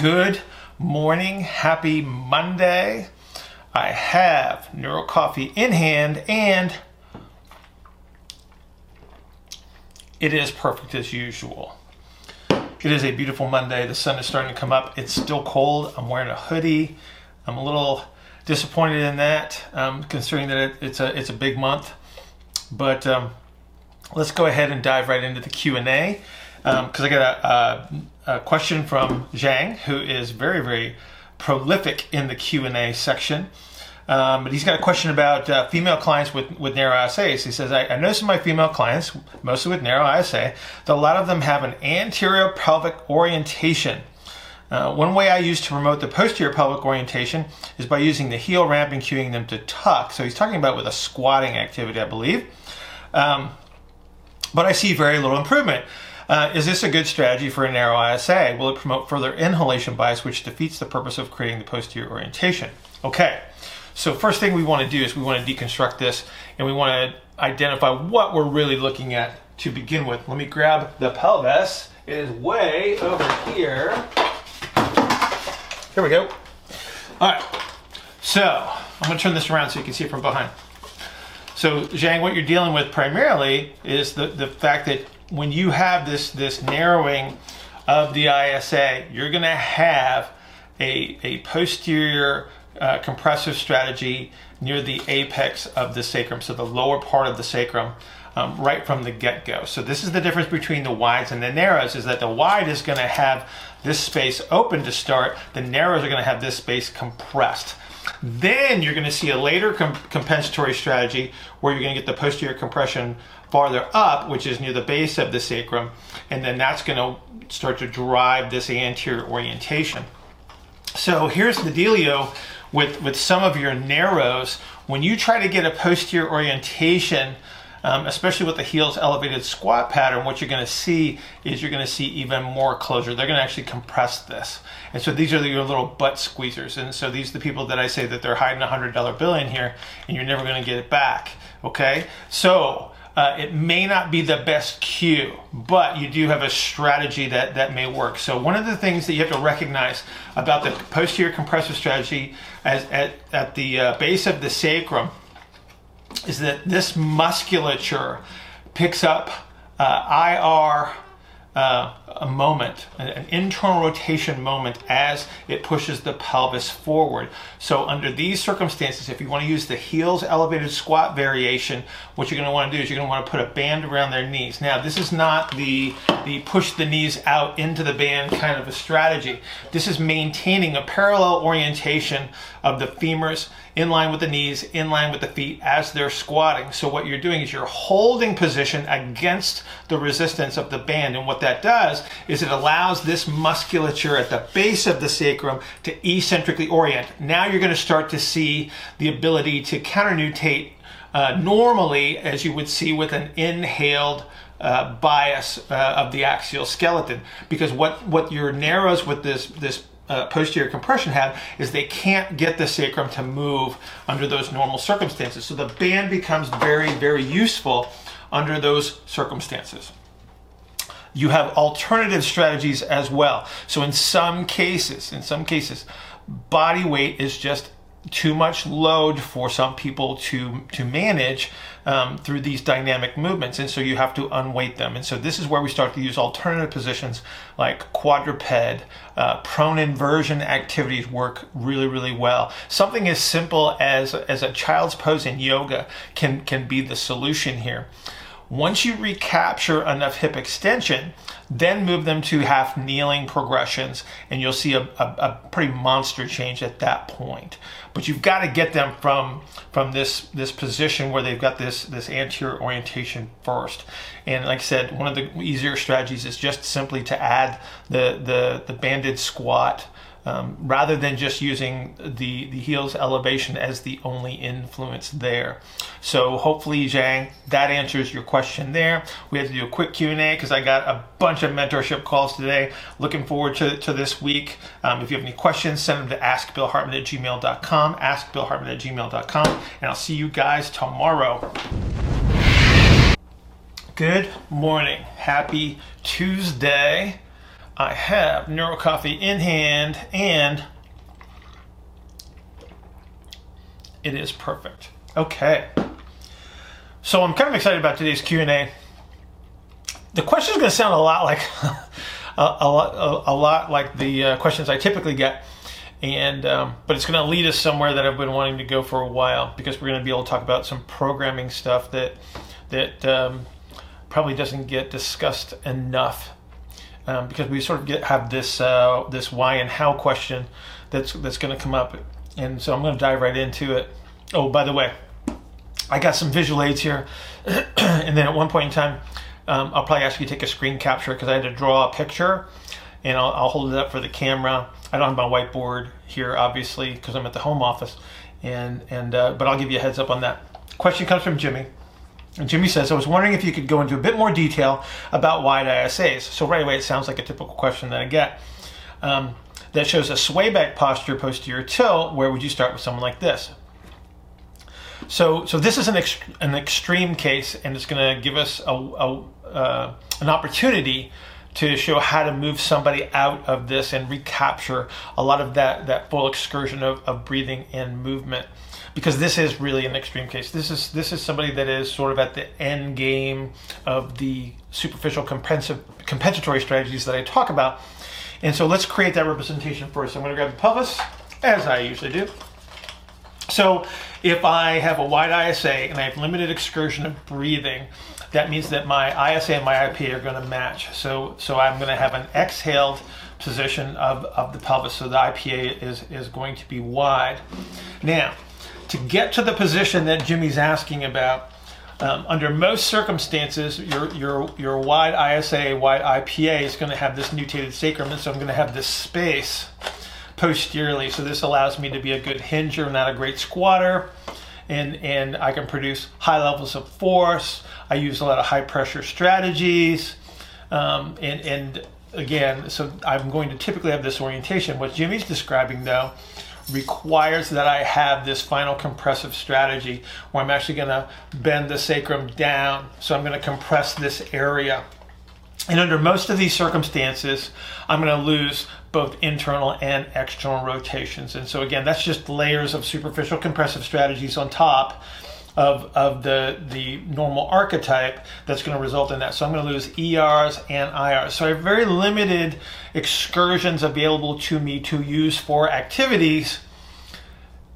Good morning. Happy Monday. I have Neuro Coffee in hand and it is perfect as usual. It is a beautiful Monday. The sun is starting to come up. It's still cold. I'm wearing a hoodie. I'm a little disappointed in that, um, considering that it, it's a it's a big month. But um, let's go ahead and dive right into the Q and A because um, I got a, a, a, question from Zhang, who is very very prolific in the Q and A section. Um, but he's got a question about uh, female clients with, with narrow ISAs. He says, I, I in my female clients, mostly with narrow ISA, that a lot of them have an anterior pelvic orientation. Uh, one way I use to promote the posterior pelvic orientation is by using the heel ramp and cueing them to tuck. So he's talking about with a squatting activity, I believe. Um, but I see very little improvement. Uh, is this a good strategy for a narrow ISA? Will it promote further inhalation bias, which defeats the purpose of creating the posterior orientation? Okay, so first thing we want to do is we want to deconstruct this and we want to identify what we're really looking at to begin with. Let me grab the pelvis. It is way over here. Here we go. All right, so I'm gonna turn this around so you can see it from behind. So Zhang, what you're dealing with primarily is the, the fact that when you have this, this narrowing of the ISA, you're gonna have a, a posterior uh, compressive strategy near the apex of the sacrum, so the lower part of the sacrum, um, right from the get-go. So this is the difference between the wides and the narrows, is that the wide is going to have this space open to start, the narrows are going to have this space compressed. Then you're going to see a later compensatory strategy where you're going to get the posterior compression farther up, which is near the base of the sacrum, and then that's going to start to drive this anterior orientation. So here's the dealio with, with some of your narrows, when you try to get a posterior orientation, um, especially with the heels elevated squat pattern, what you're going to see is you're going to see even more closure. They're going to actually compress this. And so these are your little butt squeezers. And so these are the people that I say that they're hiding a $100 bill in here and you're never going to get it back. Okay? So uh, it may not be the best cue, but you do have a strategy that, that may work. So one of the things that you have to recognize about the posterior compressive strategy as, at, at the uh, base of the sacrum is that this musculature picks up uh, IR uh, a moment, an internal rotation moment as it pushes the pelvis forward. So under these circumstances, if you want to use the heels elevated squat variation, what you're going to want to do is you're going to want to put a band around their knees. Now, this is not the, the push the knees out into the band kind of a strategy. This is maintaining a parallel orientation of the femurs in line with the knees, in line with the feet as they're squatting. So what you're doing is you're holding position against the resistance of the band. And what that does is it allows this musculature at the base of the sacrum to eccentrically orient. Now you're going to start to see the ability to counternutate uh, normally as you would see with an inhaled uh, bias uh, of the axial skeleton because what what your narrows with this this uh, posterior compression have is they can't get the sacrum to move under those normal circumstances. So the band becomes very, very useful under those circumstances. You have alternative strategies as well. So in some cases, in some cases, body weight is just too much load for some people to to manage um, through these dynamic movements and so you have to unweight them. And so this is where we start to use alternative positions like quadruped uh, prone inversion activities work really really well. Something as simple as as a child's pose in yoga can can be the solution here once you recapture enough hip extension, then move them to half kneeling progressions, and you'll see a, a, a, pretty monster change at that point. But you've got to get them from from this this position where they've got this this anterior orientation first. And like I said, one of the easier strategies is just simply to add the the the banded squat um, rather than just using the, the heels elevation as the only influence there. So hopefully, Zhang, that answers your question there. We have to do a quick Q&A because I got a bunch of mentorship calls today. Looking forward to, to this week. Um, if you have any questions, send them to askbillhartman at gmail.com, askbillhartman at gmail.com, and I'll see you guys tomorrow. Good morning. Happy Tuesday. I have Neuro Coffee in hand and it is perfect. Okay. So I'm kind of excited about today's Q&A. The question is going to sound a lot like a, a, lot, a, lot like the uh, questions I typically get, and um, but it's going to lead us somewhere that I've been wanting to go for a while because we're going to be able to talk about some programming stuff that that um, probably doesn't get discussed enough um, because we sort of get have this uh, this why and how question that's that's going to come up, and so I'm going to dive right into it. Oh, by the way, I got some visual aids here, and then at one point in time, um, I'll probably ask you to take a screen capture because I had to draw a picture, and I'll, I'll, hold it up for the camera. I don't have my whiteboard here, obviously, because I'm at the home office, and and uh, but I'll give you a heads up on that. Question comes from Jimmy. Jimmy says, I was wondering if you could go into a bit more detail about wide ISAs. So right away, it sounds like a typical question that I get. Um, that shows a sway back posture posterior tilt. Where would you start with someone like this? So, so this is an, ex- an extreme case, and it's going to give us a, a uh, an opportunity to show how to move somebody out of this and recapture a lot of that, that full excursion of, of breathing and movement because this is really an extreme case. This is this is somebody that is sort of at the end game of the superficial compensatory strategies that I talk about. And so let's create that representation first. I'm going to grab the pelvis, as I usually do. So if I have a wide ISA and I have limited excursion of breathing, that means that my ISA and my IPA are going to match. So, so I'm going to have an exhaled position of, of the pelvis. So the IPA is, is going to be wide. Now, to get to the position that Jimmy's asking about, um, under most circumstances, your, your, your wide ISA, wide IPA is going to have this nutated sacrum, and so I'm going to have this space posteriorly. So this allows me to be a good hinger, not a great squatter, and, and I can produce high levels of force. I use a lot of high pressure strategies, um, and, and again, so I'm going to typically have this orientation. What Jimmy's describing, though, requires that I have this final compressive strategy where I'm actually going to bend the sacrum down. So I'm going to compress this area. And under most of these circumstances, I'm going to lose both internal and external rotations. And so again, that's just layers of superficial compressive strategies on top of, of the, the normal archetype that's going to result in that. So I'm going to lose ERs and IRs. So I have very limited excursions available to me to use for activities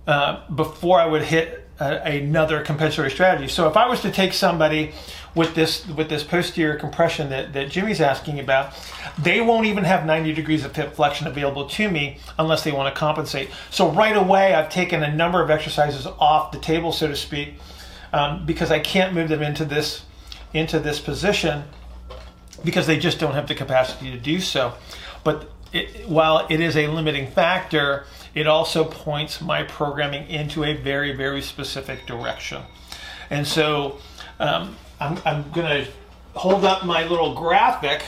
uh, before I would hit a, another compensatory strategy. So if I was to take somebody with this with this posterior compression that, that Jimmy's asking about, they won't even have 90 degrees of hip flexion available to me unless they want to compensate. So right away, I've taken a number of exercises off the table, so to speak, um, because I can't move them into this into this position because they just don't have the capacity to do so. But it, while it is a limiting factor, it also points my programming into a very, very specific direction. And so um, I'm, I'm going to hold up my little graphic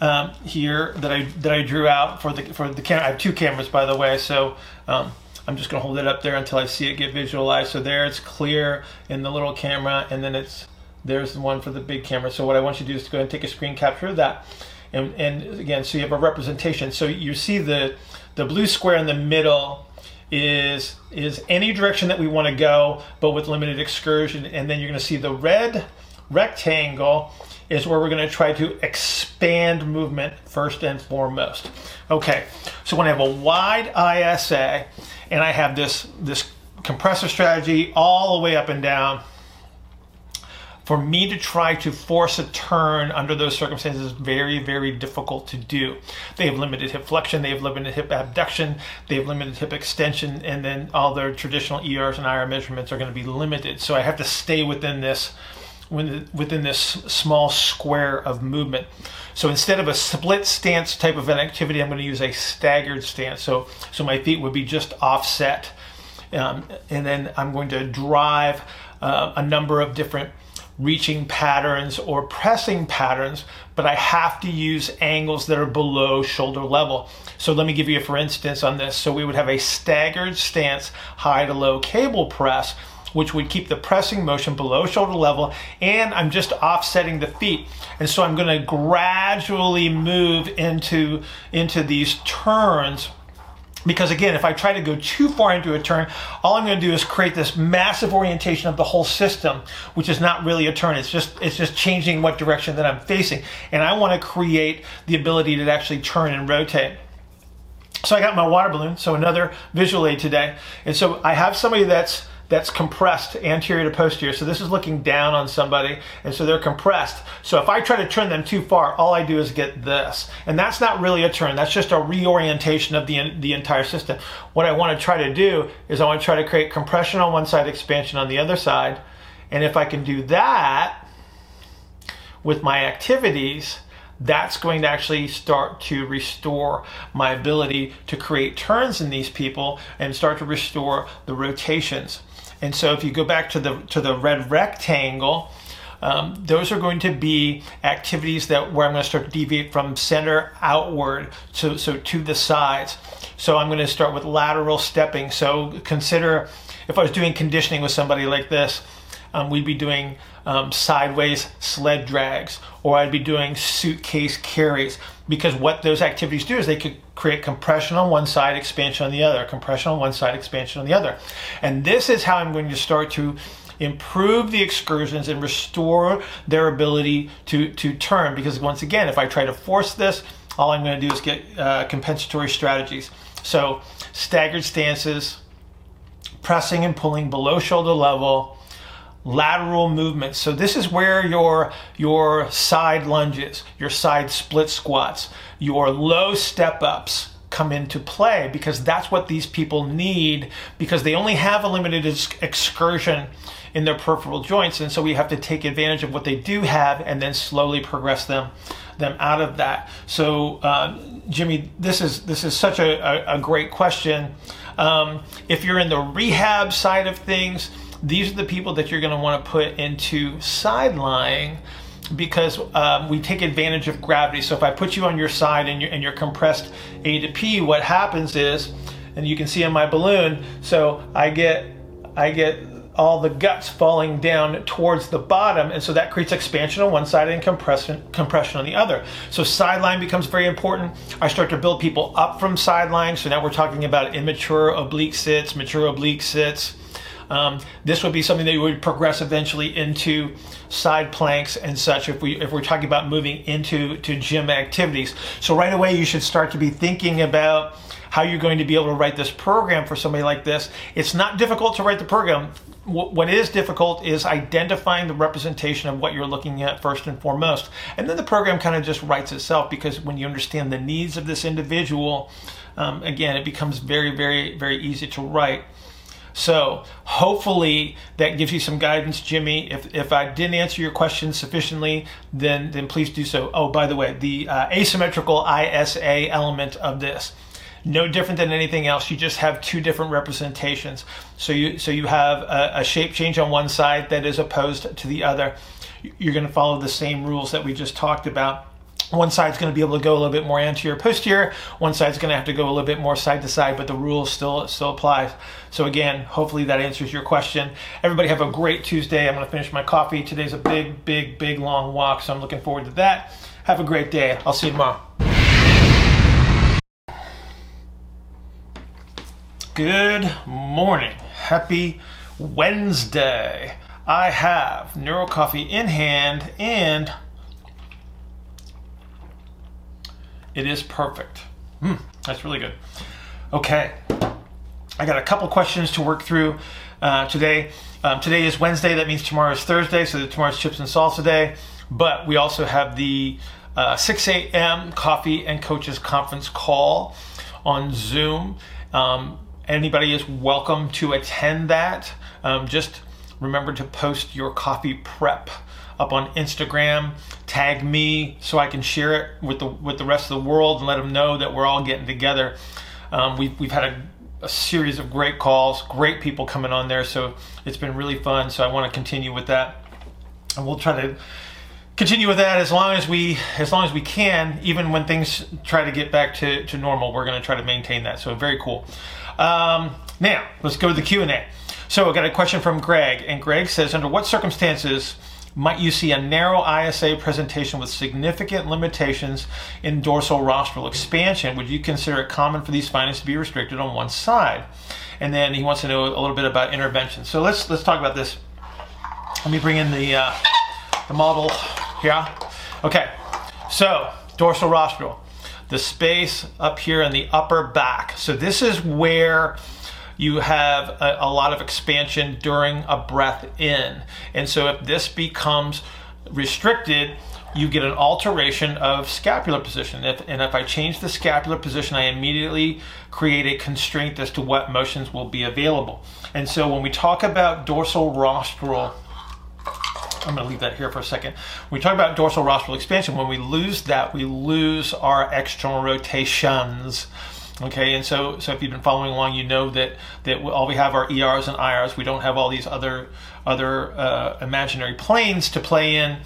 um, here that I that I drew out for the for the camera. I have two cameras, by the way, so um, I'm just going to hold it up there until I see it get visualized. So there it's clear in the little camera, and then it's there's the one for the big camera. So what I want you to do is to go and take a screen capture of that. And, and again, so you have a representation. So you see the, the blue square in the middle is, is any direction that we want to go, but with limited excursion. And then you're going to see the red rectangle is where we're going to try to expand movement first and foremost. Okay, so when I have a wide ISA and I have this, this compressor strategy all the way up and down, for me to try to force a turn under those circumstances is very, very difficult to do. They have limited hip flexion, they have limited hip abduction, they have limited hip extension, and then all their traditional ERs and IR measurements are going to be limited. So I have to stay within this within this small square of movement. So instead of a split stance type of an activity, I'm going to use a staggered stance. So, so my feet would be just offset. Um, and then I'm going to drive uh, a number of different reaching patterns or pressing patterns, but I have to use angles that are below shoulder level. So let me give you a for instance on this. So we would have a staggered stance, high to low cable press, which would keep the pressing motion below shoulder level, and I'm just offsetting the feet. And so I'm going to gradually move into, into these turns because again, if I try to go too far into a turn, all I'm going to do is create this massive orientation of the whole system, which is not really a turn. It's just it's just changing what direction that I'm facing, and I want to create the ability to actually turn and rotate. So I got my water balloon, so another visual aid today, and so I have somebody that's that's compressed anterior to posterior. So this is looking down on somebody, and so they're compressed. So if I try to turn them too far, all I do is get this. And that's not really a turn, that's just a reorientation of the, the entire system. What I want to try to do is I want to try to create compression on one side, expansion on the other side. And if I can do that with my activities, that's going to actually start to restore my ability to create turns in these people and start to restore the rotations. And so if you go back to the to the red rectangle, um, those are going to be activities that where I'm going to start to deviate from center outward to so to the sides. So I'm going to start with lateral stepping. So consider if I was doing conditioning with somebody like this, um, we'd be doing um, sideways sled drags, or I'd be doing suitcase carries. Because what those activities do is they could create compression on one side, expansion on the other, compression on one side, expansion on the other. And this is how I'm going to start to improve the excursions and restore their ability to, to turn. Because once again, if I try to force this, all I'm going to do is get uh, compensatory strategies. So staggered stances, pressing and pulling below shoulder level, lateral movement. So this is where your your side lunges, your side split squats, your low step ups come into play because that's what these people need because they only have a limited excursion in their peripheral joints. And so we have to take advantage of what they do have and then slowly progress them them out of that. So uh, jimmy this is this is such a, a, a great question. Um, if you're in the rehab side of things these are the people that you're going to want to put into side lying because um, we take advantage of gravity. So if I put you on your side and you're, and you're compressed A to P, what happens is, and you can see in my balloon, so I get, I get all the guts falling down towards the bottom, and so that creates expansion on one side and compression compression on the other. So sideline becomes very important. I start to build people up from sideline. So now we're talking about immature oblique sits, mature oblique sits. Um, this would be something that you would progress eventually into side planks and such if we if we're talking about moving into to gym activities. So right away you should start to be thinking about how you're going to be able to write this program for somebody like this. It's not difficult to write the program. What is difficult is identifying the representation of what you're looking at first and foremost. And then the program kind of just writes itself because when you understand the needs of this individual, um, again, it becomes very, very, very easy to write. So hopefully that gives you some guidance, Jimmy. If, if I didn't answer your question sufficiently, then, then please do so. Oh, by the way, the uh, asymmetrical ISA element of this, no different than anything else. You just have two different representations. So you, so you have a, a shape change on one side that is opposed to the other. You're going to follow the same rules that we just talked about one side's going to be able to go a little bit more anterior posterior. One side's going to have to go a little bit more side to side but the rule still still applies. So again hopefully that answers your question. Everybody have a great tuesday. I'm going to finish my coffee. Today's a big big big long walk so i'm looking forward to that. Have a great day. I'll see you tomorrow. Good morning. Happy wednesday. I have neuro coffee in hand and It is perfect. Mm, that's really good. Okay, I got a couple questions to work through uh, today. Um, today is Wednesday, that means tomorrow is Thursday, so tomorrow's chips and salsa day. But we also have the uh, 6 a.m. coffee and coaches conference call on Zoom. Um, anybody is welcome to attend that. Um, just remember to post your coffee prep up on Instagram. Tag me so I can share it with the with the rest of the world and let them know that we're all getting together. Um, we've we've had a, a series of great calls, great people coming on there, so it's been really fun. So I want to continue with that, and we'll try to continue with that as long as we as long as we can even when things try to get back to, to normal we're going to try to maintain that so very cool um, now let's go to the q&a so i got a question from greg and greg says under what circumstances might you see a narrow isa presentation with significant limitations in dorsal rostral expansion? Would you consider it common for these findings to be restricted on one side? And then he wants to know a little bit about intervention. So let's let's talk about this. Let me bring in the uh, the model yeah? Okay, so dorsal rostral, the space up here in the upper back. So this is where you have a, a, lot of expansion during a breath in. And so if this becomes restricted, you get an alteration of scapular position. If, and if I change the scapular position, I immediately create a constraint as to what motions will be available. And so when we talk about dorsal rostral I'm going to leave that here for a second. When we talk about dorsal rostral expansion, when we lose that, we lose our external rotations. Okay, and so so if you've been following along, you know that that all we have are ERs and IRs. We don't have all these other other uh, imaginary planes to play in,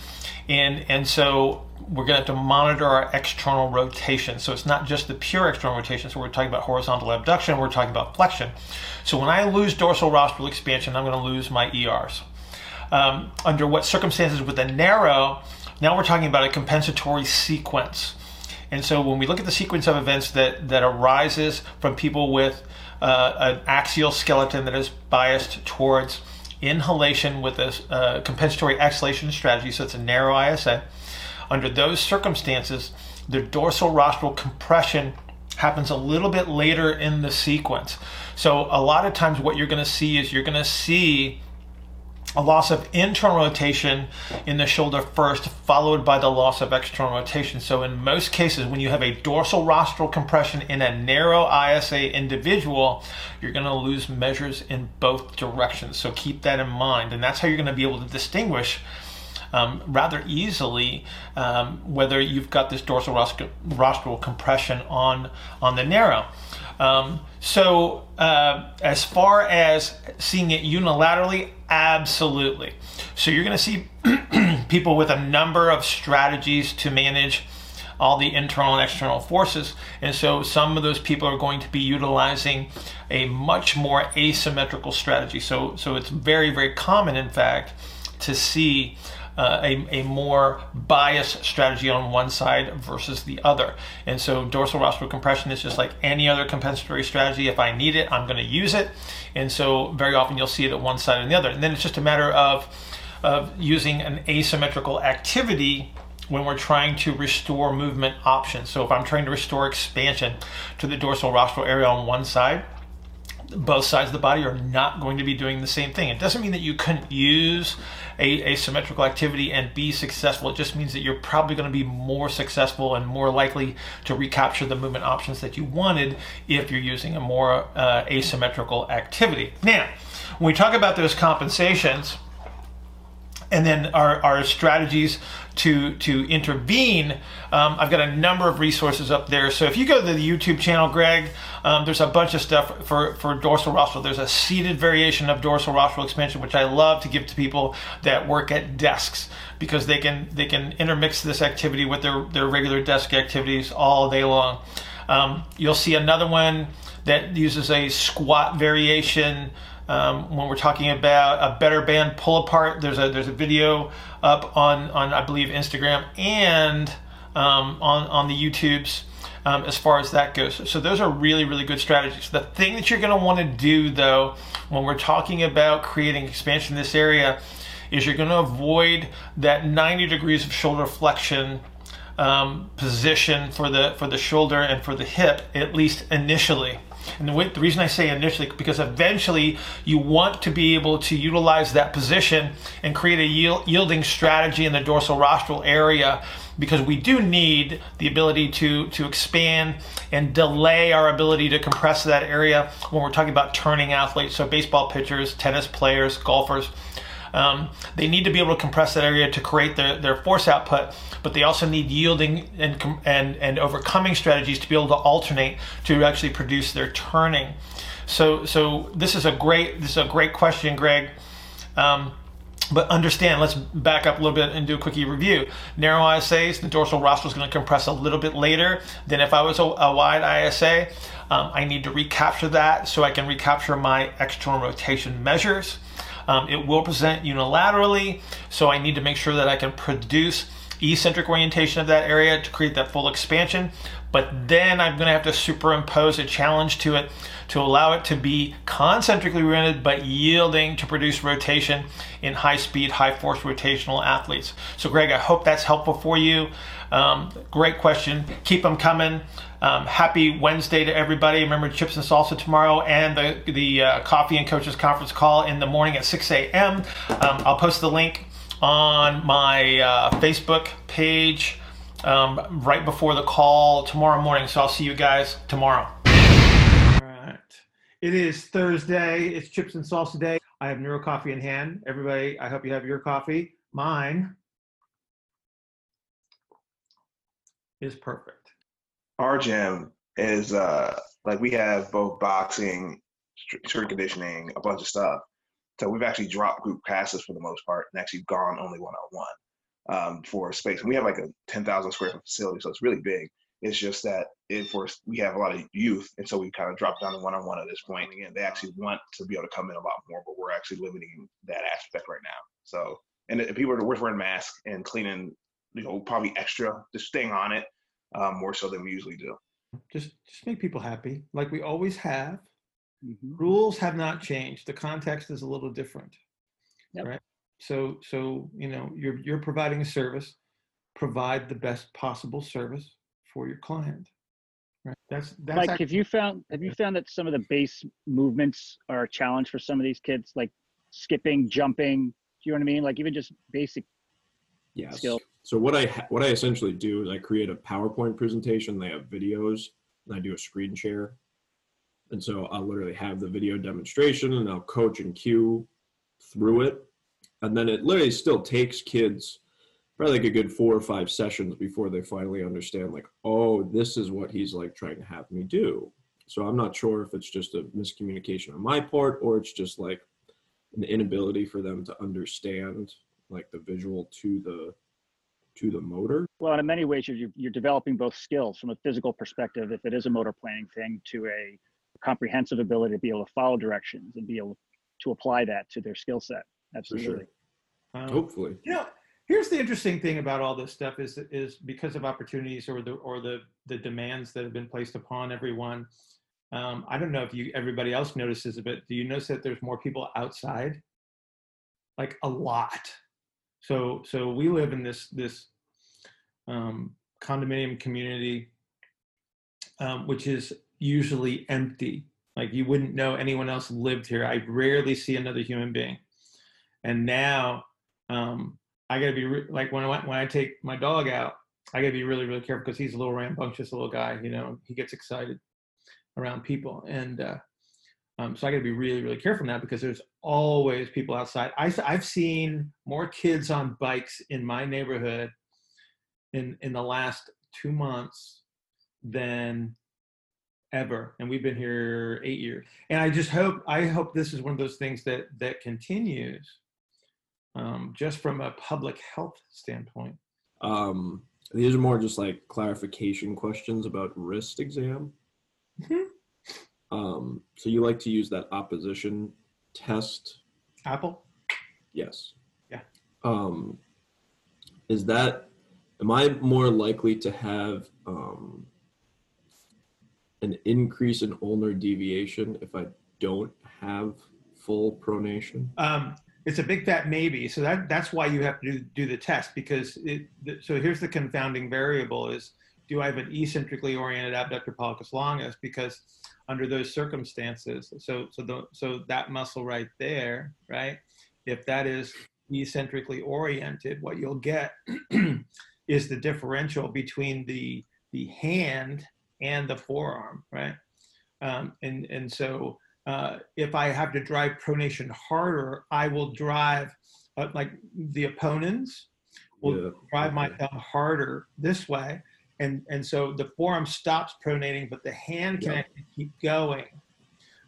and and so we're going to have to monitor our external rotation. So it's not just the pure external rotation. So we're talking about horizontal abduction. We're talking about flexion. So when I lose dorsal rostral expansion, I'm going to lose my ERs um, under what circumstances with a narrow, now we're talking about a compensatory sequence. And so when we look at the sequence of events that, that arises from people with uh, an axial skeleton that is biased towards inhalation with a uh, compensatory exhalation strategy, so it's a narrow ISA, under those circumstances, the dorsal rostral compression happens a little bit later in the sequence. So a lot of times what you're going to see is you're going to see a loss of internal rotation in the shoulder first, followed by the loss of external rotation. So in most cases, when you have a dorsal rostral compression in a narrow ISA individual, you're going to lose measures in both directions. So keep that in mind. And that's how you're going to be able to distinguish um, rather easily um, whether you've got this dorsal rostral compression on, on the narrow. Um, so, uh, as far as seeing it unilaterally, absolutely. So, you're going to see people with a number of strategies to manage all the internal and external forces. And so, some of those people are going to be utilizing a much more asymmetrical strategy. So, so it's very, very common, in fact, to see uh, a, a more biased strategy on one side versus the other. And so dorsal rostral compression is just like any other compensatory strategy. If I need it, I'm going to use it. And so very often you'll see it at one side and the other. And then it's just a matter of, of using an asymmetrical activity when we're trying to restore movement options. So if I'm trying to restore expansion to the dorsal rostral area on one side, both sides of the body are not going to be doing the same thing. It doesn't mean that you couldn't use a, a symmetrical activity and be successful. It just means that you're probably going to be more successful and more likely to recapture the movement options that you wanted if you're using a more uh, asymmetrical activity. Now, when we talk about those compensations, and then our, our strategies to to intervene. Um, I've got a number of resources up there. So if you go to the YouTube channel, Greg, um, there's a bunch of stuff for for dorsal rostral. There's a seated variation of dorsal rostral expansion, which I love to give to people that work at desks because they can they can intermix this activity with their their regular desk activities all day long. Um, you'll see another one that uses a squat variation um, when we're talking about a better band pull apart. There's a there's a video up on on I believe Instagram and um, on on the YouTubes. Um, as far as that goes. So those are really, really good strategies. The thing that you're going to want to do, though, when we're talking about creating expansion in this area, is you're going to avoid that 90 degrees of shoulder flexion um, position for the for the shoulder and for the hip, at least initially. And the, the, reason I say initially, because eventually you want to be able to utilize that position and create a yield, yielding strategy in the dorsal rostral area because we do need the ability to, to expand and delay our ability to compress that area when we're talking about turning athletes, so baseball pitchers, tennis players, golfers. Um, they need to be able to compress that area to create their, their force output, but they also need yielding and, and, and overcoming strategies to be able to alternate to actually produce their turning. So, so this is a great this is a great question, Greg. Um, But understand, let's back up a little bit and do a quickie review. Narrow ISAs, the dorsal rostral is going to compress a little bit later than if I was a, a wide ISA. Um, I need to recapture that so I can recapture my external rotation measures. Um, it will present unilaterally, so I need to make sure that I can produce eccentric orientation of that area to create that full expansion. But then I'm going to have to superimpose a challenge to it to allow it to be concentrically oriented but yielding to produce rotation in high speed, high force rotational athletes. So, Greg, I hope that's helpful for you. Um, great question. Keep them coming. Um, happy Wednesday to everybody. Remember Chips and Salsa tomorrow and the, the uh, Coffee and Coaches Conference call in the morning at 6 a.m. Um, I'll post the link on my uh, Facebook page um, right before the call tomorrow morning. So I'll see you guys tomorrow. All right. It is Thursday. It's Chips and Salsa Day. I have Neuro Coffee in hand. Everybody, I hope you have your coffee. Mine is perfect. Our gym is uh like we have both boxing, strength conditioning, a bunch of stuff. So we've actually dropped group classes for the most part and actually gone only one on one for space. And we have like a 10,000 square foot facility, so it's really big. It's just that it for we have a lot of youth, and so we kind of dropped down to one on one at this point. And again, they actually want to be able to come in a lot more, but we're actually limiting that aspect right now. So, and if people are wearing masks and cleaning, you know, probably extra, just staying on it um, more so than we usually do. Just, just make people happy, like we always have. Mm-hmm. Rules have not changed. The context is a little different, yep. right? So, so you know, you're you're providing a service. Provide the best possible service for your client. Right. That's that's like actually, have you found have you found that some of the base movements are a challenge for some of these kids, like skipping, jumping? Do you know what I mean? Like even just basic yes. skills. So what I what I essentially do is I create a PowerPoint presentation. They have videos, and I do a screen share. And so I'll literally have the video demonstration, and I'll coach and cue through it, and then it literally still takes kids probably like a good four or five sessions before they finally understand like oh this is what he's like trying to have me do so i'm not sure if it's just a miscommunication on my part or it's just like an inability for them to understand like the visual to the to the motor? Well in many ways you're, you're developing both skills from a physical perspective. If it is a motor planning thing to a comprehensive ability to be able to follow directions and be able to apply that to their skill set. Absolutely sure. um, hopefully. yeah here's the interesting thing about all this stuff is is because of opportunities or the or the the demands that have been placed upon everyone um, i don't know if you everybody else notices it but do you notice that there's more people outside? Like a lot so so we live in this this um, condominium community um, which is usually empty. Like you wouldn't know anyone else lived here. I rarely see another human being. And now um, I got to be re- like when I when I take my dog out, I got to be really really careful because he's a little rambunctious little guy. You know, he gets excited around people, and uh, um, so I got to be really really careful now because there's always people outside. I, I've seen more kids on bikes in my neighborhood in in the last two months than ever and we've been here eight years and i just hope i hope this is one of those things that that continues um, just from a public health standpoint? Um, these are more just like clarification questions about wrist exam. Mm-hmm. Um, so you like to use that opposition test? Apple? Yes. Yeah. Um, is that, am I more likely to have um, an increase in ulnar deviation if I don't have full pronation? Um, it's a big fat maybe. So that that's why you have to do, do the test because it. So here's the confounding variable: is do I have an eccentrically oriented abductor pollicis longus? Because under those circumstances, so so the so that muscle right there, right? If that is eccentrically oriented, what you'll get is the differential between the the hand and the forearm, right? Um, and and so uh, if I have to drive pronation harder, I will drive uh, like the opponens will yeah. drive my thumb harder this way. And, and so the forearm stops pronating, but the hand can yeah. actually keep going,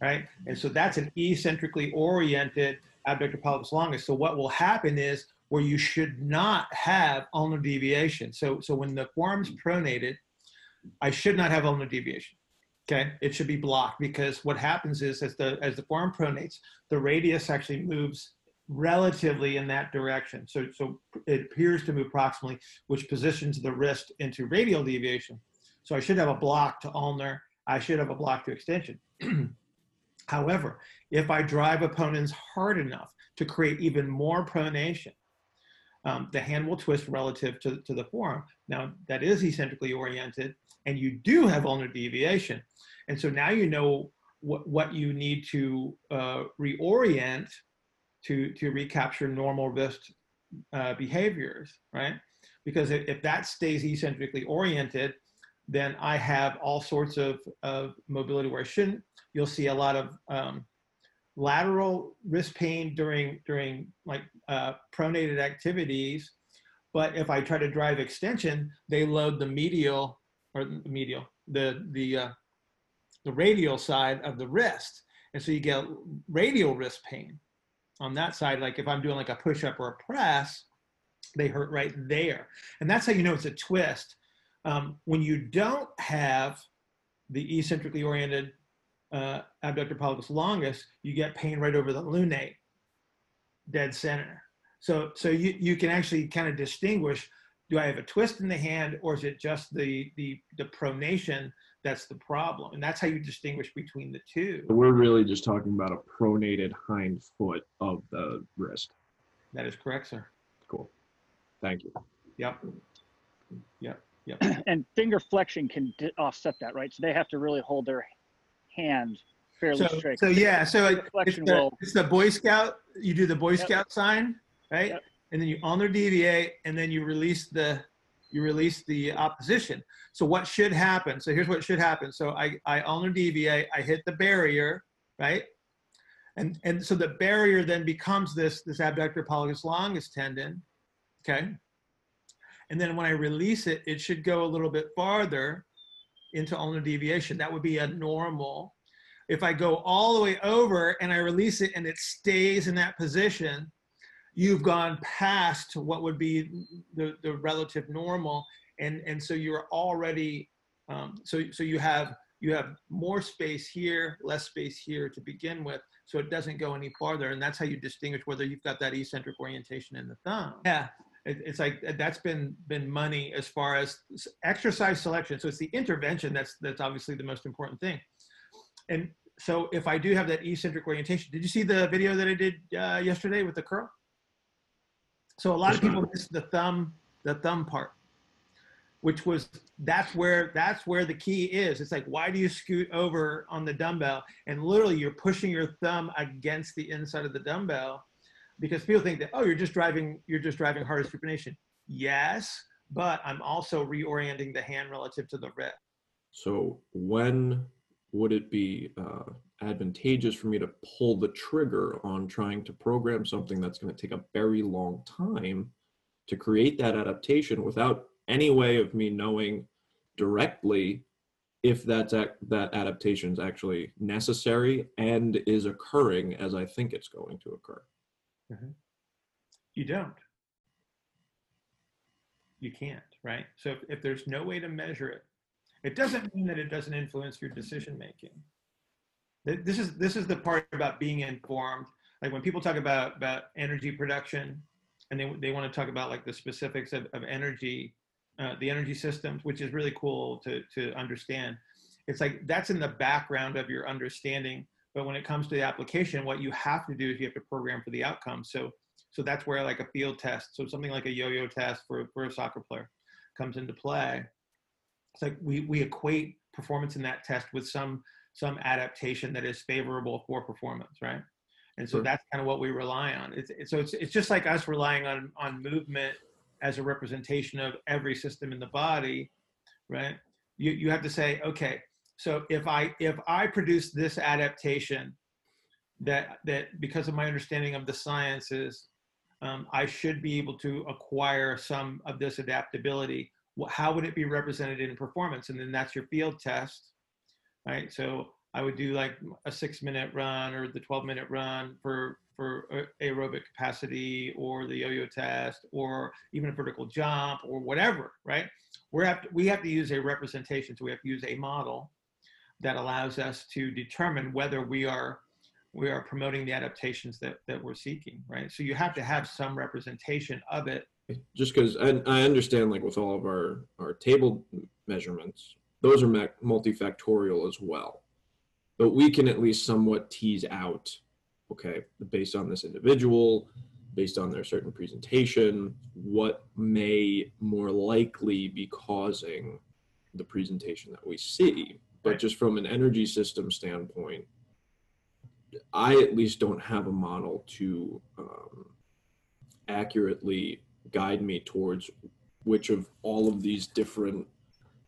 right? And so that's an eccentrically oriented abductor pollicis longus. So what will happen is where you should not have ulnar deviation. So, so when the forearm's pronated, I should not have ulnar deviation. Okay, it should be blocked because what happens is as the as the forearm pronates, the radius actually moves relatively in that direction. So, so it appears to move proximally, which positions the wrist into radial deviation. So I should have a block to ulnar. I should have a block to extension. However, if I drive opponens hard enough to create even more pronation, um, the hand will twist relative to, to the forearm. Now, that is eccentrically oriented, and you do have ulnar deviation. And so now you know what, what you need to uh, reorient to, to recapture normal wrist uh, behaviors, right? Because if, if that stays eccentrically oriented, then I have all sorts of, of mobility where I shouldn't. You'll see a lot of um, lateral wrist pain during, during like uh, pronated activities. But if I try to drive extension, they load the medial or the medial, the, the, uh, the radial side of the wrist. And so you get radial wrist pain on that side. Like if I'm doing like a push up or a press, they hurt right there. And that's how you know it's a twist. Um, when you don't have the eccentrically oriented uh, abductor pollicis longus, you get pain right over the lunate, dead center. So, so you, you can actually kind of distinguish, do I have a twist in the hand or is it just the, the, the pronation that's the problem? And that's how you distinguish between the two. We're really just talking about a pronated hind foot of the wrist. That is correct, sir. Cool. Thank you. Yep. Yep. Yep. and finger flexion can offset that, right? So they have to really hold their hand fairly so, straight. So yeah, so it, it's, the, will, it's, the, Boy Scout. You do the Boy yep. Scout sign, right? Yep. And then you ulnar deviate, and then you release the you release the opposition. So what should happen? So here's what should happen. So I I ulnar deviate. I hit the barrier, right? And and so the barrier then becomes this this abductor pollicis longus tendon, okay? And then when I release it, it should go a little bit farther into ulnar deviation. That would be a normal. If I go all the way over and I release it and it stays in that position, you've gone past what would be the, the relative normal. And, and so you're already, um, so, so you have, you have more space here, less space here to begin with. So it doesn't go any farther. And that's how you distinguish whether you've got that eccentric orientation in the thumb. Yeah it, it's like that's been been money as far as exercise selection. So it's the intervention that's that's obviously the most important thing. And so if I do have that eccentric orientation, did you see the video that I did uh, yesterday with the curl? So a lot of people miss the thumb the thumb part, which was that's where that's where the key is. It's like why do you scoot over on the dumbbell? And literally you're pushing your thumb against the inside of the dumbbell because people think that oh you're just driving you're just driving hardest supination yes but i'm also reorienting the hand relative to the wrist so when would it be uh, advantageous for me to pull the trigger on trying to program something that's going to take a very long time to create that adaptation without any way of me knowing directly if that's that adaptation is actually necessary and is occurring as I think it's going to occur. Mm-hmm. You don't. You can't, right? So if, if there's no way to measure it, it doesn't mean that it doesn't influence your decision making. This is this is the part about being informed. Like when people talk about about energy production, and they they want to talk about like the specifics of, of energy, uh, the energy systems, which is really cool to to understand. It's like that's in the background of your understanding but when it comes to the application, what you have to do is you have to program for the outcome. So, so that's where like a field test, so something like a yo-yo test for, for a soccer player comes into play. It's like we, we equate performance in that test with some, some adaptation that is favorable for performance, right? And so sure. that's kind of what we rely on. It's, it's, so it's, it's just like us relying on, on movement as a representation of every system in the body, right? You, you have to say, okay, so if I if I produce this adaptation that that because of my understanding of the sciences, um, I should be able to acquire some of this adaptability. How would it be represented in performance? And then that's your field test, right? So I would do like a six minute run or the 12 minute run for for aerobic capacity or the yo-yo test or even a vertical jump or whatever, right? We have to, we have to use a representation, so we have to use a model that allows us to determine whether we are we are promoting the adaptations that, that we're seeking, right? So you have to have some representation of it. Just because I, I understand, like with all of our, our table measurements, those are multifactorial as well. But we can at least somewhat tease out, okay, based on this individual, based on their certain presentation, what may more likely be causing the presentation that we see. But right. just from an energy system standpoint, I at least don't have a model to um, accurately guide me towards which of all of these different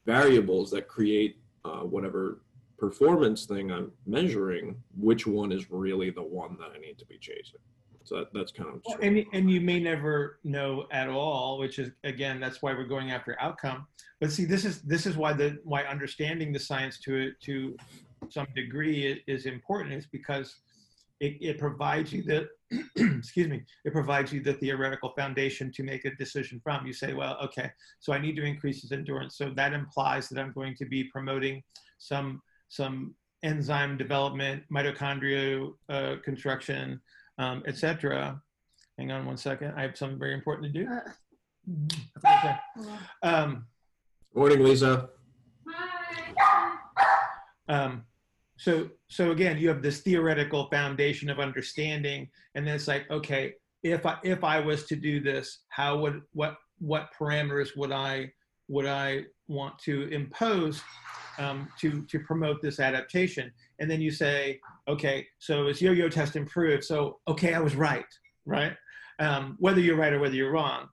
variables that create uh, whatever performance thing I'm measuring, which one is really the one that I need to be chasing. So that, that's kind of well, and and you may never know at all, which is again that's why we're going after outcome. But see, this is this is why the why understanding the science to it to some degree is important is because it, it provides you the excuse me it provides you the theoretical foundation to make a decision from. You say well okay so i need to increase his endurance. So that implies that i'm going to be promoting some some enzyme development mitochondria uh, construction um, etc hang on one second i have something very important to do. Uh, um, morning lisa. Hi. um, so so again you have this theoretical foundation of understanding and then it's like okay if i if i was to do this how would what what parameters would i would i want to impose um, to to promote this adaptation? And then you say okay so is yo-yo test improved? So okay i was right right? Um, whether you're right or whether you're wrong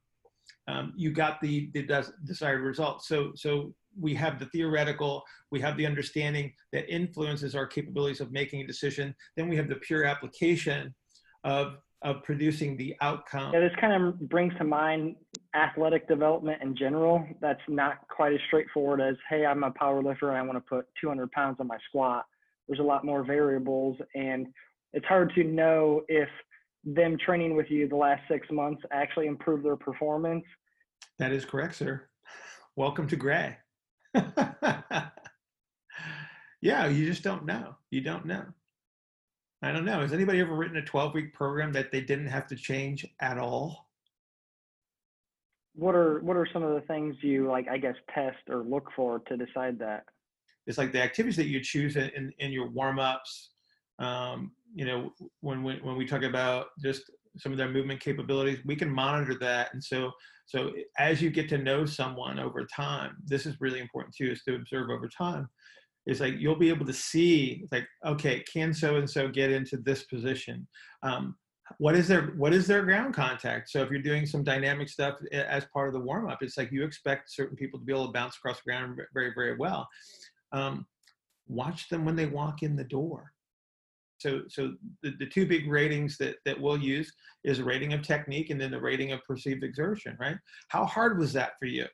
um, you got the the desired result. So so we have the theoretical, we have the understanding that influences our capabilities of making a decision. Then we have the pure application of of producing the outcome. Yeah, this kind of brings to mind athletic development in general. That's not quite as straightforward as, hey, I'm a power lifter and I want to put 200 pounds on my squat. There's a lot more variables, and it's hard to know if them training with you the last six months actually improved their performance. That is correct, sir. Welcome to Gray. yeah, you just don't know. You don't know. I don't know. Has anybody ever written a 12 week program that they didn't have to change at all? What are what are some of the things you like I guess test or look for to decide that? It's like the activities that you choose in, in your warm ups. Um, you know, when, when when we talk about just some of their movement capabilities, we can monitor that. And so so as you get to know someone over time, this is really important too, is to observe over time. It's like you'll be able to see, like, okay, can so and so get into this position? Um, what is their what is their ground contact? So if you're doing some dynamic stuff as part of the warm up, it's like you expect certain people to be able to bounce across the ground very very well. Um, watch them when they walk in the door so so the, the two big ratings that that we'll use is a rating of technique and then the rating of perceived exertion right? How hard was that for you?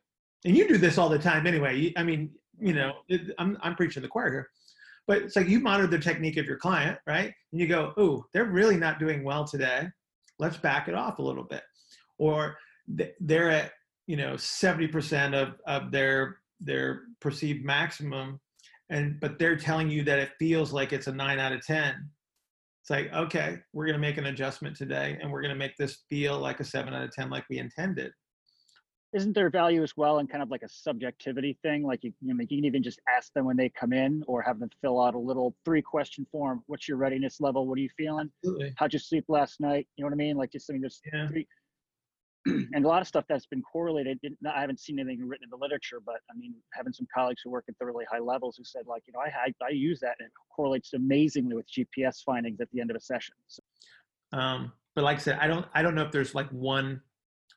And you do this all the time anyway. I mean you know i'm, I'm preaching the choir here. But it's like you monitor the technique of your client right? And you go oh they're really not doing well today. Let's back it off a little bit. Or they're at you know 70% of, of their their perceived maximum and but they're telling you that it feels like it's a 9 out of 10 it's like okay we're going to make an adjustment today and we're going to make this feel like a 7 out of 10 like we intended. Isn't there value as well in kind of like a subjectivity thing? Like you, you, know, you can even just ask them when they come in or have them fill out a little three question form. What's your readiness level? What are you feeling? Absolutely. how'd you sleep last night? You know what i mean? Like just i mean there's yeah. three and a lot of stuff that's been correlated. I haven't seen anything written in the literature, but I mean, having some colleagues who work at the really high levels who said, like, you know, I I, I use that and it correlates amazingly with GPS findings at the end of a session. So. Um, but like I said, I don't I don't know if there's like one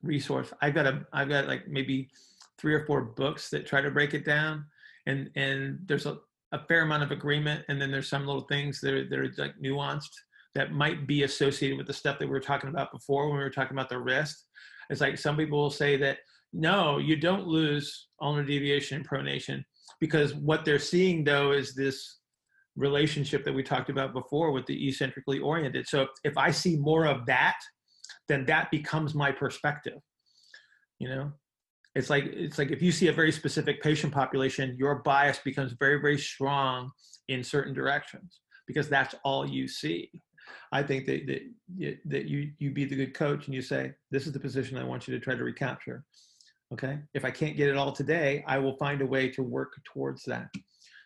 resource. I've got a I've got like maybe three or four books that try to break it down, and and there's a, a fair amount of agreement, and then there's some little things that are that are like nuanced that might be associated with the stuff that we were talking about before when we were talking about the wrist it's like some people will say that no, you don't lose ulnar deviation and pronation because what they're seeing though is this relationship that we talked about before with the eccentrically oriented. So if, I see more of that, then that becomes my perspective. You know, it's like it's like if you see a very specific patient population, your bias becomes very very strong in certain directions because that's all you see. I think that that that you you be the good coach and you say this is the position I want you to try to recapture. Okay, if I can't get it all today, I will find a way to work towards that.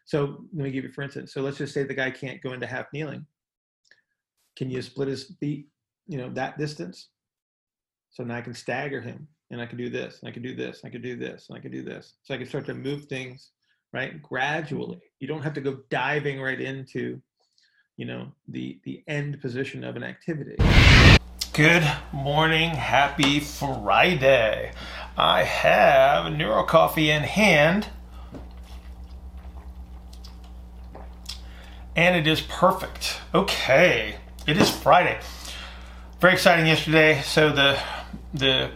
So let me give you for instance. So let's just say the guy can't go into half kneeling. Can you split his feet, you know, that distance? So now I can stagger him and I can do this, and I can do this, and I can do this, and I can do this. So I can start to move things, right, gradually. You don't have to go diving right into, you know, the the end position of an activity. Good morning, happy Friday. I have Neuro Coffee in hand. And it is perfect. Okay, it is Friday. Very exciting yesterday. So the the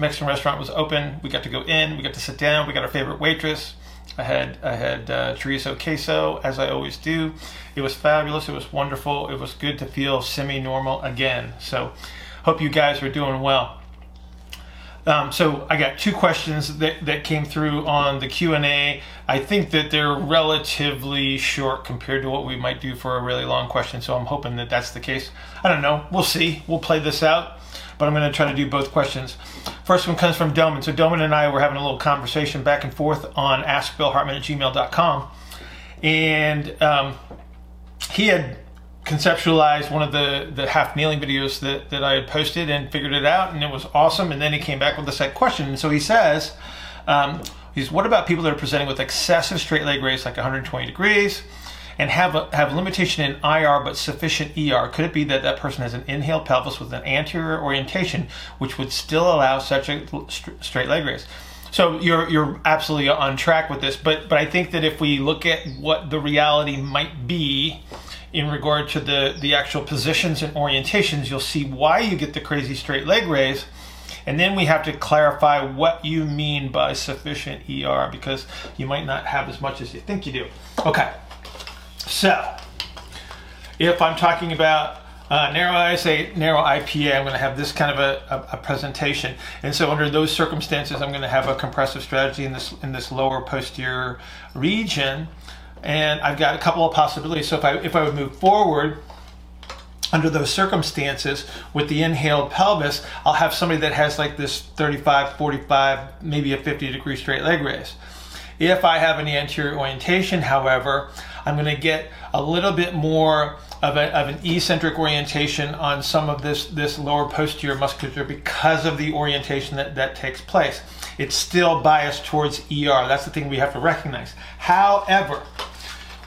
Mexican restaurant was open. We got to go in. We got to sit down. We got our favorite waitress. I had I had uh, chorizo queso as I always do. It was fabulous. It was wonderful. It was good to feel semi-normal again. So, hope you guys are doing well. Um, so I got two questions that, that came through on the Q&A. I think that they're relatively short compared to what we might do for a really long question. So I'm hoping that that's the case. I don't know. We'll see. We'll play this out but I'm going to try to do both questions. First one comes from Doman. So Doman and I were having a little conversation back and forth on askbillhartman at gmail.com. And um, he had conceptualized one of the, the half kneeling videos that, that I had posted and figured it out, and it was awesome. And then he came back with a set question. And so he says, um, he's, what about people that are presenting with excessive straight leg raise, like 120 degrees? And have a, have limitation in IR but sufficient ER? Could it be that that person has an inhaled pelvis with an anterior orientation, which would still allow such a straight leg raise? So you're you're absolutely on track with this, but but I think that if we look at what the reality might be in regard to the the actual positions and orientations, you'll see why you get the crazy straight leg raise. And then we have to clarify what you mean by sufficient ER because you might not have as much as you think you do. Okay. So, if I'm talking about uh, narrow ISA, narrow IPA, I'm going to have this kind of a, a, a, presentation. And so under those circumstances, I'm going to have a compressive strategy in this, in this lower posterior region. And I've got a couple of possibilities. So if I, if I would move forward, under those circumstances with the inhaled pelvis, I'll have somebody that has like this 35, 45, maybe a 50 degree straight leg raise. If I have an anterior orientation, however, I'm going to get a little bit more of, a, of, an eccentric orientation on some of this, this lower posterior musculature because of the orientation that, that takes place. It's still biased towards ER. That's the thing we have to recognize. However,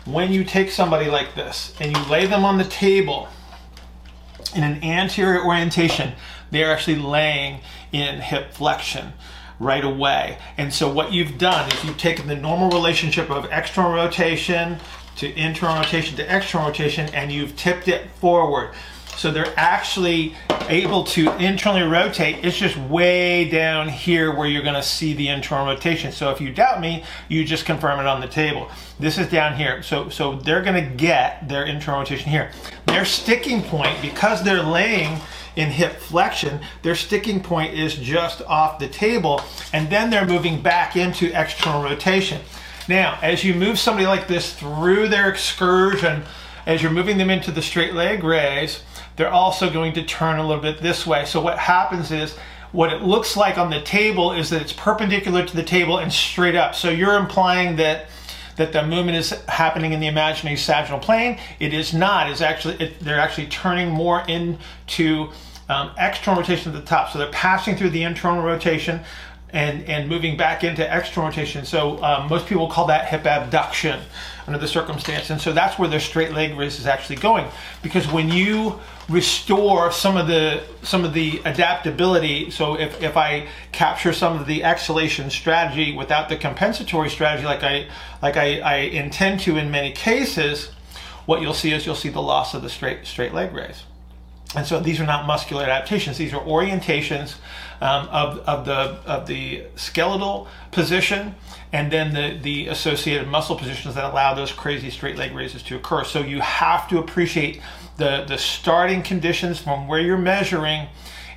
when you take somebody like this and you lay them on the table in an anterior orientation, they're actually laying in hip flexion right away. And so what you've done is you've taken the normal relationship of external rotation to internal rotation to external rotation and you've tipped it forward. So they're actually able to internally rotate. It's just way down here where you're gonna see the internal rotation. So if you doubt me, you just confirm it on the table. This is down here. So, so they're gonna get their internal rotation here. Their sticking point, because they're laying in hip flexion, their sticking point is just off the table, and then they're moving back into external rotation. Now, as you move somebody like this through their excursion, as you're moving them into the straight leg raise, they're also going to turn a little bit this way. So what happens is, what it looks like on the table is that it's perpendicular to the table and straight up. So you're implying that that the movement is happening in the imaginary sagittal plane. It is not. It's actually it, they're actually turning more into um, external rotation at the top. So they're passing through the internal rotation and, and moving back into external rotation. So um, most people call that hip abduction under the circumstance. And so that's where their straight leg raise is actually going. Because when you restore some of the some of the adaptability, so if, if I capture some of the exhalation strategy without the compensatory strategy like I like I, I intend to in many cases, what you'll see is you'll see the loss of the straight straight leg raise. And so these are not muscular adaptations; these are orientations um, of, of the of the skeletal position, and then the the associated muscle positions that allow those crazy straight leg raises to occur. So you have to appreciate the the starting conditions from where you're measuring,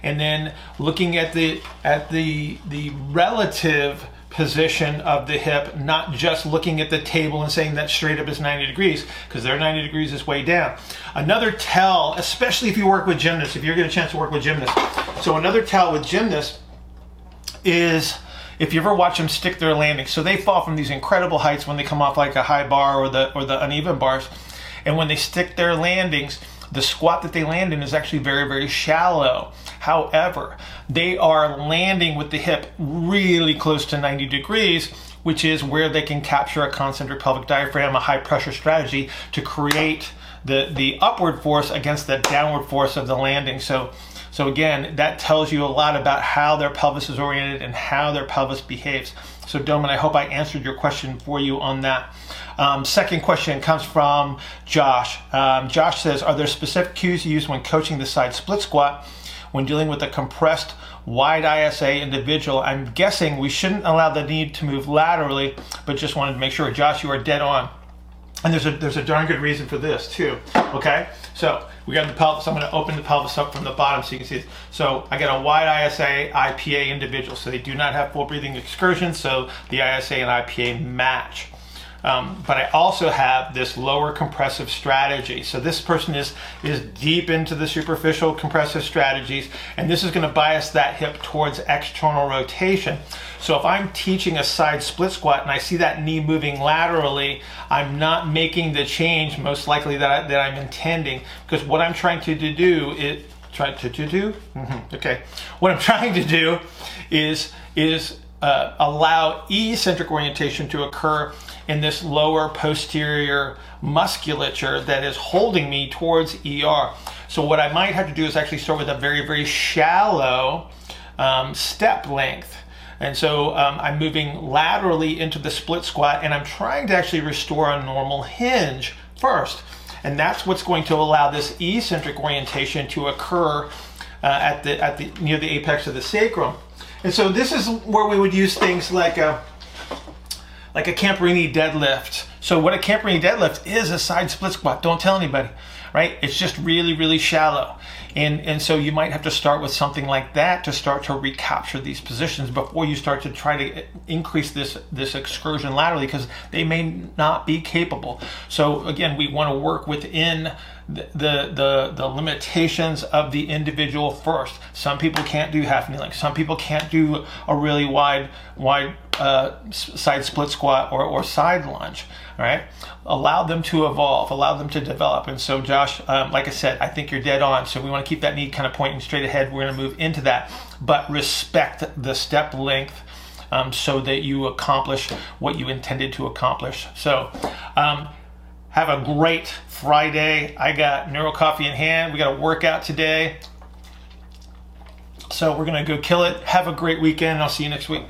and then looking at the at the the relative position of the hip, not just looking at the table and saying that straight up is 90 degrees, because their 90 degrees is way down. Another tell, especially if you work with gymnasts, if you get a chance to work with gymnasts. So another tell with gymnasts is if you ever watch them stick their landing. So they fall from these incredible heights when they come off like a high bar or the or the uneven bars. And when they stick their landings, the squat that they land in is actually very, very shallow. However, they are landing with the hip really close to 90 degrees, which is where they can capture a concentric pelvic diaphragm, a high pressure strategy to create the, the upward force against the downward force of the landing. So, so again, that tells you a lot about how their pelvis is oriented and how their pelvis behaves. So Doman, I hope I answered your question for you on that. Um, second question comes from Josh. Um, Josh says, are there specific cues you use when coaching the side split squat when dealing with a compressed wide ISA individual? I'm guessing we shouldn't allow the knee to move laterally, but just wanted to make sure. Josh, you are dead on. And there's a there's a darn good reason for this too. Okay, so we got the pelvis. I'm to open the pelvis up from the bottom so you can see it. So I got a wide ISA IPA individual, so they do not have full breathing excursion. So the ISA and IPA match. Um, but I also have this lower compressive strategy. So this person is, is deep into the superficial compressive strategies, and this is gonna bias that hip towards external rotation. So if I'm teaching a side split squat and I see that knee moving laterally, I'm not making the change most likely that, I, that I'm intending because what I'm trying to do is, try to, to do, mm-hmm. okay. What I'm trying to do is, is uh, allow eccentric orientation to occur in this lower posterior musculature that is holding me towards ER. So what I might have to do is actually start with a very, very shallow um, step length. And so um, I'm moving laterally into the split squat and I'm trying to actually restore a normal hinge first. And that's what's going to allow this eccentric orientation to occur uh, at the, at the, near the apex of the sacrum. And so this is where we would use things like a, like a Camperini deadlift. So what a Camperini deadlift is a side split squat. Don't tell anybody, right? It's just really, really shallow. And, and so you might have to start with something like that to start to recapture these positions before you start to try to increase this, this excursion laterally because they may not be capable. So again, we want to work within the, the, the, limitations of the individual first. Some people can't do half kneeling. Some people can't do a really wide, wide uh, side split squat or, or side lunge. Right, allow them to evolve, allow them to develop. And so, Josh, um, like I said, I think you're dead on. So we want to keep that knee kind of pointing straight ahead. We're going to move into that, but respect the step length. Um, so that you accomplish what you intended to accomplish. So, um, have a great Friday. I got Neuro Coffee in hand. We got a workout today. So we're going to go kill it. Have a great weekend. I'll see you next week.